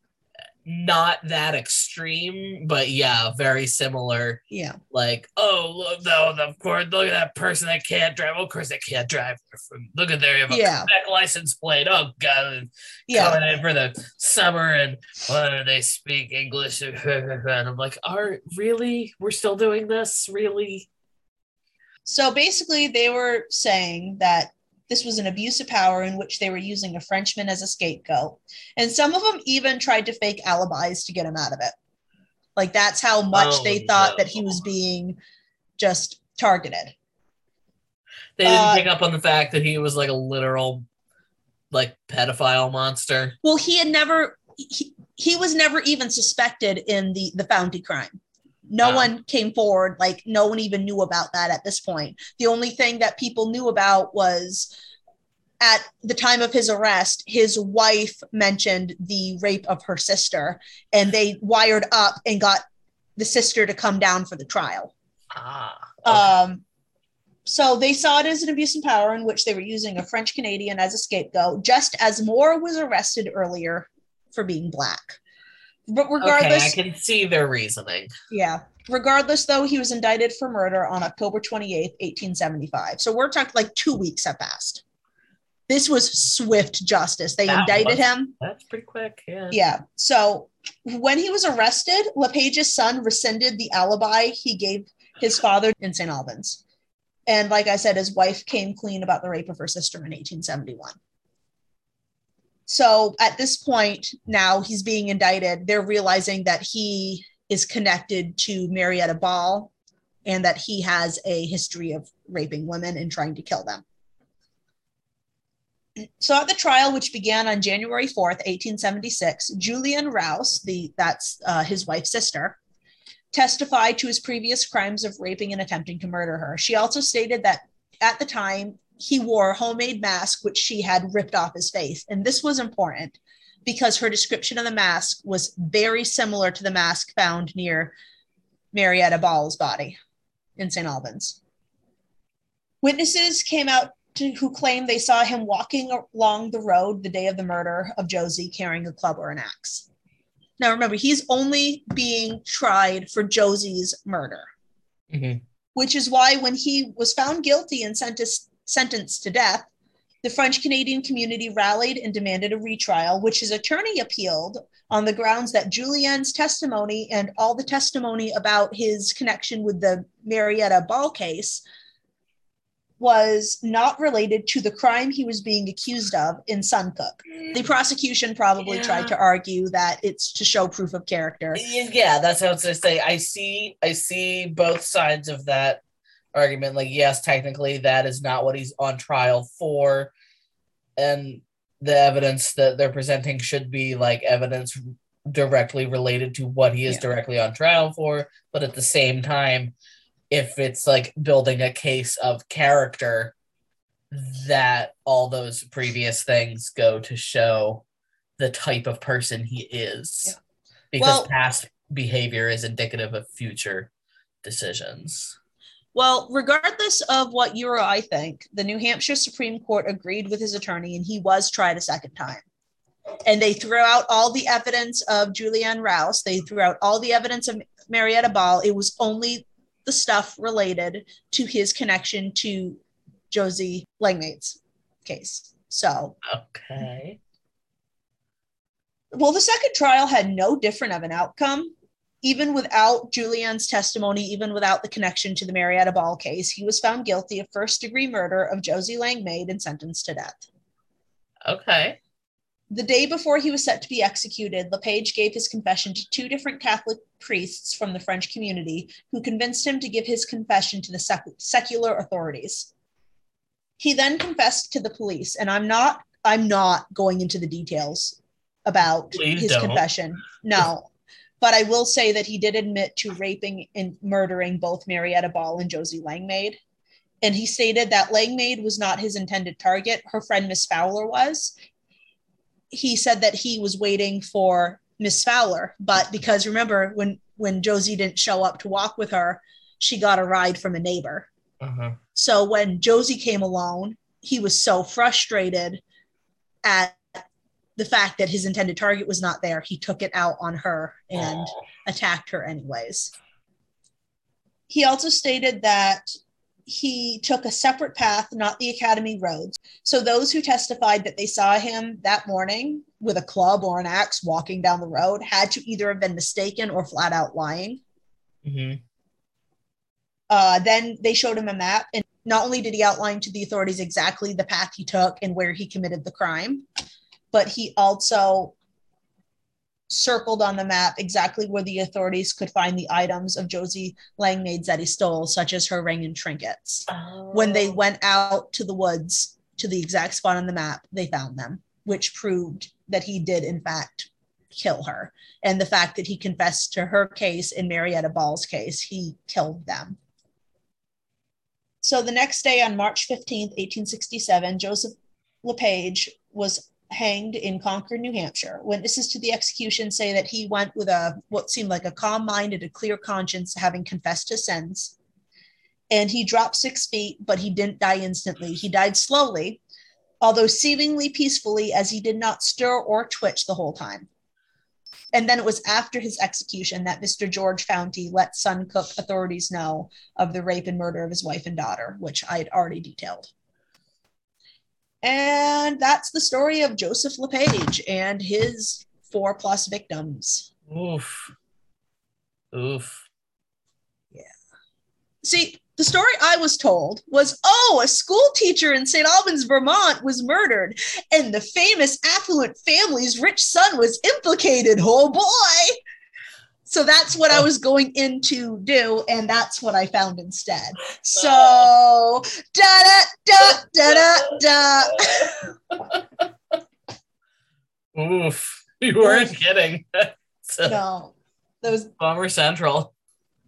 [SPEAKER 2] Not that extreme, but yeah, very similar.
[SPEAKER 1] Yeah.
[SPEAKER 2] Like, oh look, no, of course, look at that person that can't drive. Well, of course, they can't drive. From- Look at there, you have a
[SPEAKER 1] Yeah.
[SPEAKER 2] License plate. Oh god,
[SPEAKER 1] Yeah.
[SPEAKER 2] coming in for the summer, and do they speak English? And I'm like, are really? We're still doing this? Really?
[SPEAKER 1] So basically, they were saying that this was an abuse of power in which they were using a Frenchman as a scapegoat. And some of them even tried to fake alibis to get him out of it. Like that's how much
[SPEAKER 2] Oh,
[SPEAKER 1] they thought
[SPEAKER 2] no.
[SPEAKER 1] that he was being just targeted.
[SPEAKER 2] They didn't
[SPEAKER 1] Uh,
[SPEAKER 2] pick up on the fact that he was like a literal, like pedophile monster.
[SPEAKER 1] Well, he had never he, he was never even suspected in the the Founty crime. No
[SPEAKER 2] Wow.
[SPEAKER 1] one came forward, like no one even knew about that at this point. The only thing that people knew about was at the time of his arrest, his wife mentioned the rape of her sister, and they wired up and got the sister to come down for the trial.
[SPEAKER 2] Ah.
[SPEAKER 1] Um, so they saw it as an abuse of power in which they were using a French Canadian as a scapegoat, just as Moore was arrested earlier for being black. But regardless, okay,
[SPEAKER 2] I can see their reasoning.
[SPEAKER 1] yeah. Regardless, though, he was indicted for murder on October 28th, 1875. So we're talking like two weeks have passed. This was swift justice. They
[SPEAKER 2] That
[SPEAKER 1] indicted
[SPEAKER 2] was-
[SPEAKER 1] him.
[SPEAKER 2] That's pretty quick. Yeah.
[SPEAKER 1] Yeah. So when he was arrested, LePage's son rescinded the alibi he gave his father in St. Albans. And like I said, his wife came clean about the rape of her sister in 1871. So at this point, now he's being indicted. They're realizing that he is connected to Marietta Ball and that he has a history of raping women and trying to kill them. So at the trial, which began on January 4th, 1876, Julian Rouse, the that's uh, his wife's sister, testified to his previous crimes of raping and attempting to murder her. She also stated that at the time he wore a homemade mask, which she had ripped off his face. And this was important because her description of the mask was very similar to the mask found near Marietta Ball's body in St. Albans. Witnesses came out to, who claimed they saw him walking along the road the day of the murder of Josie carrying a club or an axe. Now remember, he's only being tried for Josie's murder,
[SPEAKER 2] Mhm.
[SPEAKER 1] which is why when he was found guilty and sentenced, sentenced to death, the French Canadian community rallied and demanded a retrial, which his attorney appealed on the grounds that Julien's testimony and all the testimony about his connection with the Marietta Ball case was not related to the crime he was being accused of in Suncook. The prosecution probably
[SPEAKER 2] Yeah.
[SPEAKER 1] tried to argue that it's to show proof of character.
[SPEAKER 2] Yeah, that's what I was gonna say. I see I see both sides of that argument. Like, yes, technically that is not what he's on trial for. And the evidence that they're presenting should be like evidence directly related to what he is
[SPEAKER 1] Yeah.
[SPEAKER 2] directly on trial for. But at the same time, if it's like building a case of character, that all those previous things go to show the type of person he is.
[SPEAKER 1] Yeah.
[SPEAKER 2] Because
[SPEAKER 1] Well-
[SPEAKER 2] past behavior is indicative of future decisions.
[SPEAKER 1] Well, regardless of what you or I think, the New Hampshire Supreme Court agreed with his attorney and he was tried a second time. And they threw out all the evidence of Julianne Rouse. They threw out all the evidence of Marietta Ball. It was only the stuff related to his connection to Josie Langmaid's case. So,
[SPEAKER 2] Okay.
[SPEAKER 1] well, the second trial had no different of an outcome. Even without Julianne's testimony, even without the connection to the Marietta Ball case, he was found guilty of first degree murder of Josie Langmaid and sentenced to death.
[SPEAKER 2] Okay.
[SPEAKER 1] The day before he was set to be executed, LePage gave his confession to two different Catholic priests from the French community who convinced him to give his confession to the sec- secular authorities. He then confessed to the police, and I'm not I'm not going into the details about
[SPEAKER 2] Please
[SPEAKER 1] his
[SPEAKER 2] don't.
[SPEAKER 1] confession. No. But I will say that he did admit to raping and murdering both Marietta Ball and Josie Langmaid. And he stated that Langmaid was not his intended target. Her friend Miss Fowler was he said that he was waiting for Miss Fowler, but because remember when when Josie didn't show up to walk with her, she got a ride from a neighbor.
[SPEAKER 2] Uh-huh.
[SPEAKER 1] So when Josie came alone, he was so frustrated at the fact that his intended target was not there. He took it out on her and
[SPEAKER 2] Aw.
[SPEAKER 1] attacked her anyways. He also stated that he took a separate path, not the academy roads. So those who testified that they saw him that morning with a club or an axe walking down the road had to either have been mistaken or flat out lying.
[SPEAKER 2] Mhm.
[SPEAKER 1] Uh, then they showed him a map, and not only did he outline to the authorities exactly the path he took and where he committed the crime, but he also circled on the map exactly where the authorities could find the items of Josie Langmaid's that he stole, such as her ring and trinkets. When they
[SPEAKER 2] Oh.
[SPEAKER 1] went out to the woods to the exact spot on the map, they found them, which proved that he did, in fact, kill her. And the fact that he confessed to her case and Marietta Ball's case, he killed them. So the next day, on March 15th, 1867, Joseph LePage was hanged in Concord, New Hampshire. Witnesses to the execution say that he went with a what seemed like a calm mind and a clear conscience, having confessed his sins. And he dropped six feet, but he didn't die instantly. He died slowly, although seemingly peacefully, as he did not stir or twitch the whole time. And then it was after his execution that Mr. George Founty let Suncook authorities know of the rape and murder of his wife and daughter, which I had already detailed. And that's the story of Joseph LePage and his four plus victims.
[SPEAKER 2] Oof. Oof. Yeah.
[SPEAKER 1] See, the story I was told was oh, a school teacher in St. Albans, Vermont was murdered, and the famous affluent family's rich son was implicated. Oh boy. So that's what I was going in to do, and that's what I found instead. So da da da da da da.
[SPEAKER 2] Oof. You weren't kidding. so,
[SPEAKER 1] No, was
[SPEAKER 2] Bummer Central.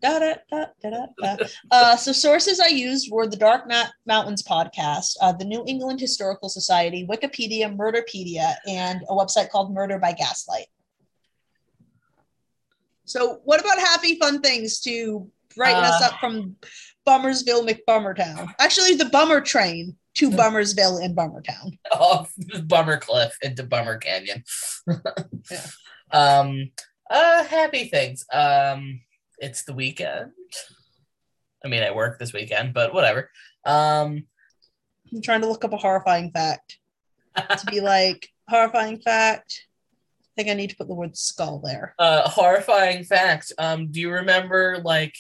[SPEAKER 1] da da da da da. da. Uh, so sources I used were the Dark Ma- Mountains podcast, uh, the New England Historical Society, Wikipedia, Murderpedia, and a website called Murder by Gaslight. So, what about happy fun things to brighten us
[SPEAKER 2] Uh.
[SPEAKER 1] up from Bummersville, McBummertown? Actually, the Bummer train to Bummersville and Bummertown.
[SPEAKER 2] off Bummer Cliff into Bummer Canyon.
[SPEAKER 1] Yeah.
[SPEAKER 2] Um uh happy things. Um it's the weekend. I mean I work this weekend, but whatever. Um
[SPEAKER 1] I'm trying to look up a horrifying fact to be like horrifying fact. I think I need to put the word skull there.
[SPEAKER 2] uh horrifying fact. Um do you remember like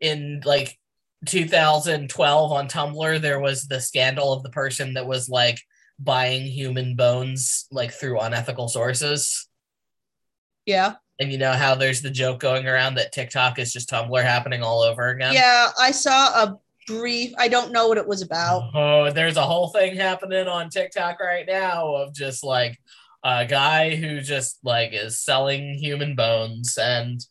[SPEAKER 2] in like 2012 on Tumblr there was the scandal of the person that was like buying human bones like through unethical sources?
[SPEAKER 1] Yeah.
[SPEAKER 2] And you know how there's the joke going around that TikTok is just Tumblr happening all over again?
[SPEAKER 1] Yeah, I saw a brief. I don't know what it was about.
[SPEAKER 2] Oh, there's a whole thing happening on TikTok right now of just like a guy who just like is selling human bones and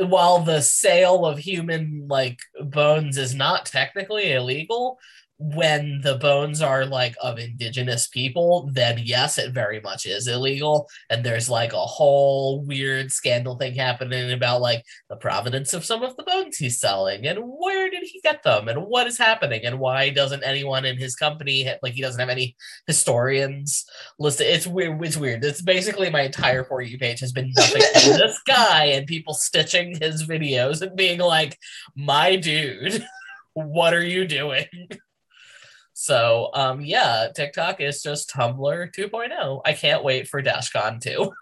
[SPEAKER 2] while the sale of human like bones is not technically illegal, when the bones are like of indigenous people, then yes, it very much is illegal. And there's like a whole weird scandal thing happening about like the provenance of some of the bones he's selling and where did he get them and what is happening and why doesn't anyone in his company like he doesn't have any historians listed. It's weird. It's weird. It's basically my entire for you page has been nothing but this guy and people stitching his videos and being like, my dude. What are you doing? So um yeah, TikTok is just Tumblr 2.0. I can't wait for DashCon 2.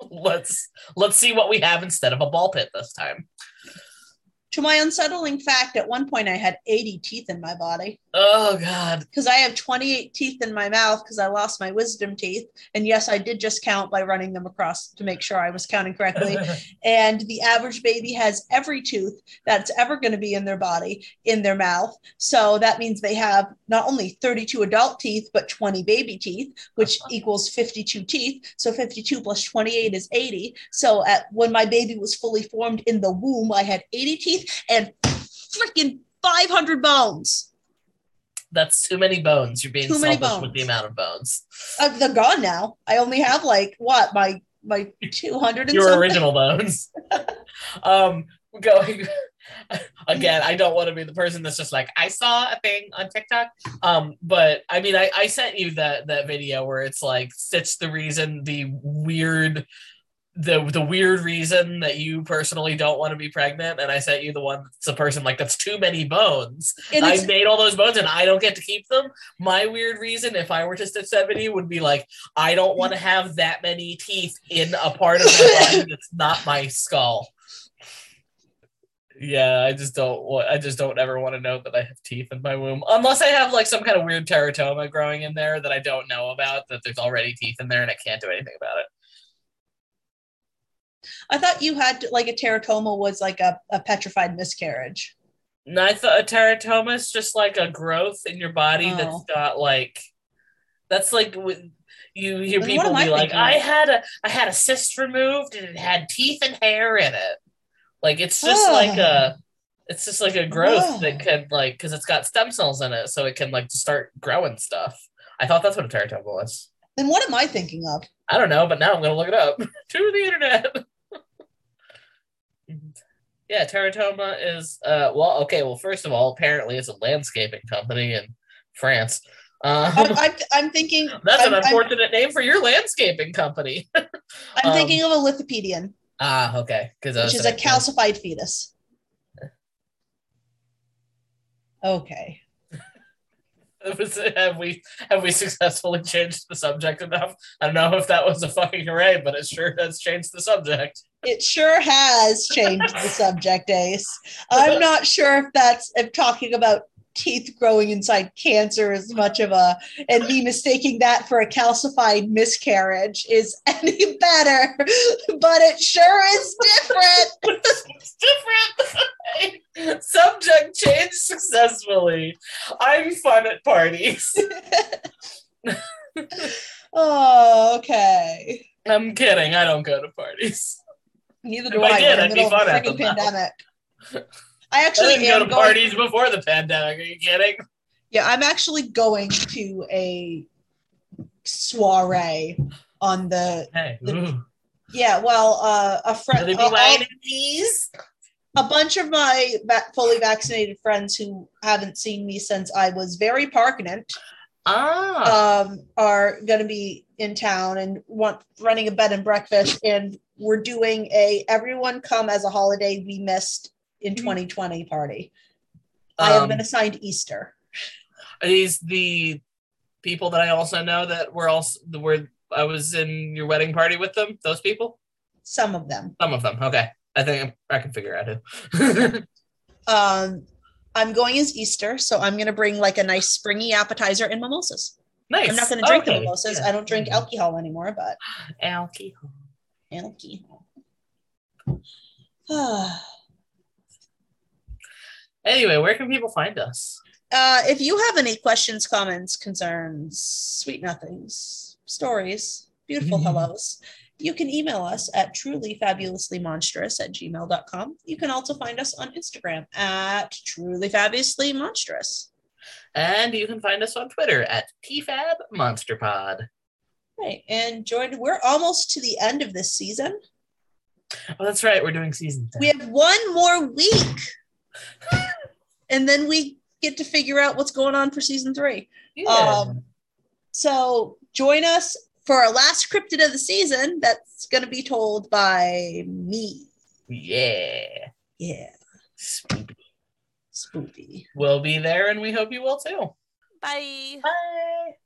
[SPEAKER 2] let's let's see what we have instead of a ball pit this time.
[SPEAKER 1] To my unsettling fact, at one point I had 80 teeth in my body.
[SPEAKER 2] Oh God.
[SPEAKER 1] Because I have 28 teeth in my mouth because I lost my wisdom teeth. And yes, I did just count by running them across to make sure I was counting correctly. and the average baby has every tooth that's ever going to be in their body in their mouth. So that means they have not only 32 adult teeth, but 20 baby teeth, which equals 52 teeth. So 52 plus 28 is 80. So at when my baby was fully formed in the womb, I had 80 teeth and freaking 500 bones.
[SPEAKER 2] That's too many bones. You're being
[SPEAKER 1] Too
[SPEAKER 2] selfish with the amount of bones.
[SPEAKER 1] Uh, they're gone now. I only have like what my my 200 and
[SPEAKER 2] Your
[SPEAKER 1] something.
[SPEAKER 2] original bones. um going again, I don't want to be the person that's just like, I saw a thing on TikTok. Um, but I mean I, I sent you that that video where it's like stitch the reason the weird the the weird reason that you personally don't want to be pregnant and i sent you the one that's a person like that's too many bones.
[SPEAKER 1] And
[SPEAKER 2] i made all those bones and i don't get to keep them. My weird reason if i were to stitch 70 would be like i don't want to have that many teeth in a part of my body that's not my skull. Yeah i just don't want i just don't ever want to know that i have teeth in my womb. Unless i have like some kind of weird teratoma growing in there that i don't know about that there's already teeth in there and i can't do anything about it
[SPEAKER 1] I thought you had like a teratoma was like a, a petrified miscarriage.
[SPEAKER 2] No, I thought a teratoma is just like a growth in your body
[SPEAKER 1] Oh.
[SPEAKER 2] that's got like that's like you hear people be like, I had a I had a cyst removed and it had teeth and hair in it. Like it's just
[SPEAKER 1] Oh.
[SPEAKER 2] like a it's just like a growth
[SPEAKER 1] Oh.
[SPEAKER 2] that could like because it's got stem cells in it, so it can like start growing stuff. I thought that's what a teratoma was.
[SPEAKER 1] Then what am I thinking of?
[SPEAKER 2] I don't know, but now I'm gonna look it up to the internet. Yeah, teratoma is uh well okay, well first of all, apparently it's a landscaping company in France. Uh,
[SPEAKER 1] I'm, I'm, I'm thinking.
[SPEAKER 2] that's
[SPEAKER 1] I'm,
[SPEAKER 2] an unfortunate name for your landscaping company.
[SPEAKER 1] I'm,
[SPEAKER 2] um,
[SPEAKER 1] thinking of a lithopedion,
[SPEAKER 2] ah, okay, because
[SPEAKER 1] which is a calcified fetus. Okay.
[SPEAKER 2] have we have we successfully changed the subject enough? I don't know if that was a fucking hooray, but it sure has changed the subject.
[SPEAKER 1] It sure has changed the subject, Ace. I'm not sure if that's if talking about teeth growing inside cancer is much of a and me mistaking that for a calcified miscarriage is any better, but it sure is different.
[SPEAKER 2] it's different. Subject changed successfully. I'm fun at parties.
[SPEAKER 1] Oh, okay.
[SPEAKER 2] I'm kidding. I don't go to parties.
[SPEAKER 1] Neither
[SPEAKER 2] If
[SPEAKER 1] do
[SPEAKER 2] I
[SPEAKER 1] I.
[SPEAKER 2] did, I'd be
[SPEAKER 1] middle of a
[SPEAKER 2] fun at them now.
[SPEAKER 1] pandemic. I
[SPEAKER 2] I
[SPEAKER 1] actually
[SPEAKER 2] didn't go to
[SPEAKER 1] going.
[SPEAKER 2] parties before the pandemic. Are you kidding?
[SPEAKER 1] Yeah, I'm actually going to a soiree on the.
[SPEAKER 2] Hey,
[SPEAKER 1] The- Yeah, well, uh, a friend, a,
[SPEAKER 2] these?
[SPEAKER 1] a bunch of my fully vaccinated friends who haven't seen me since I was very pregnant
[SPEAKER 2] Ah,
[SPEAKER 1] um, are going to be in town and want running a bed and breakfast, and we're doing a everyone come as a holiday we missed in
[SPEAKER 2] Mhm.
[SPEAKER 1] 2020 party. I have
[SPEAKER 2] Um,
[SPEAKER 1] been assigned Easter.
[SPEAKER 2] are these the people that I also know that were also the were I was in your wedding party with them? Those people?
[SPEAKER 1] Some of them.
[SPEAKER 2] Some of them. Okay, I think I can figure out who.
[SPEAKER 1] Um, I'm going as Easter, so I'm going to bring like a nice springy appetizer and mimosas.
[SPEAKER 2] nice.
[SPEAKER 1] I'm not going to drink the mimosas.
[SPEAKER 2] yeah.
[SPEAKER 1] I don't drink alcohol anymore, but
[SPEAKER 2] Alcohol.
[SPEAKER 1] alcohol.
[SPEAKER 2] Anyway, where can people find us?
[SPEAKER 1] Uh, if you have any questions, comments, concerns, sweet nothings, stories, beautiful
[SPEAKER 2] Mhm.
[SPEAKER 1] hellos, you can email us at trulyfabulouslymonstrous at gmail.com. You can also find us on Instagram at trulyfabulouslymonstrous.
[SPEAKER 2] And you can find us on Twitter at tfabmonsterpod.
[SPEAKER 1] Right. And Jordan, we're almost to the end of this season.
[SPEAKER 2] Oh, that's right. We're doing season 10.
[SPEAKER 1] We have one more week. and then we get to figure out what's going on for season three.
[SPEAKER 2] Yeah.
[SPEAKER 1] Um, so join us for our last cryptid of the season that's going to be told by me.
[SPEAKER 2] yeah.
[SPEAKER 1] Yeah.
[SPEAKER 2] Spoopy.
[SPEAKER 1] Spoopy.
[SPEAKER 2] We'll be there and we hope you will too.
[SPEAKER 3] Bye.
[SPEAKER 2] Bye.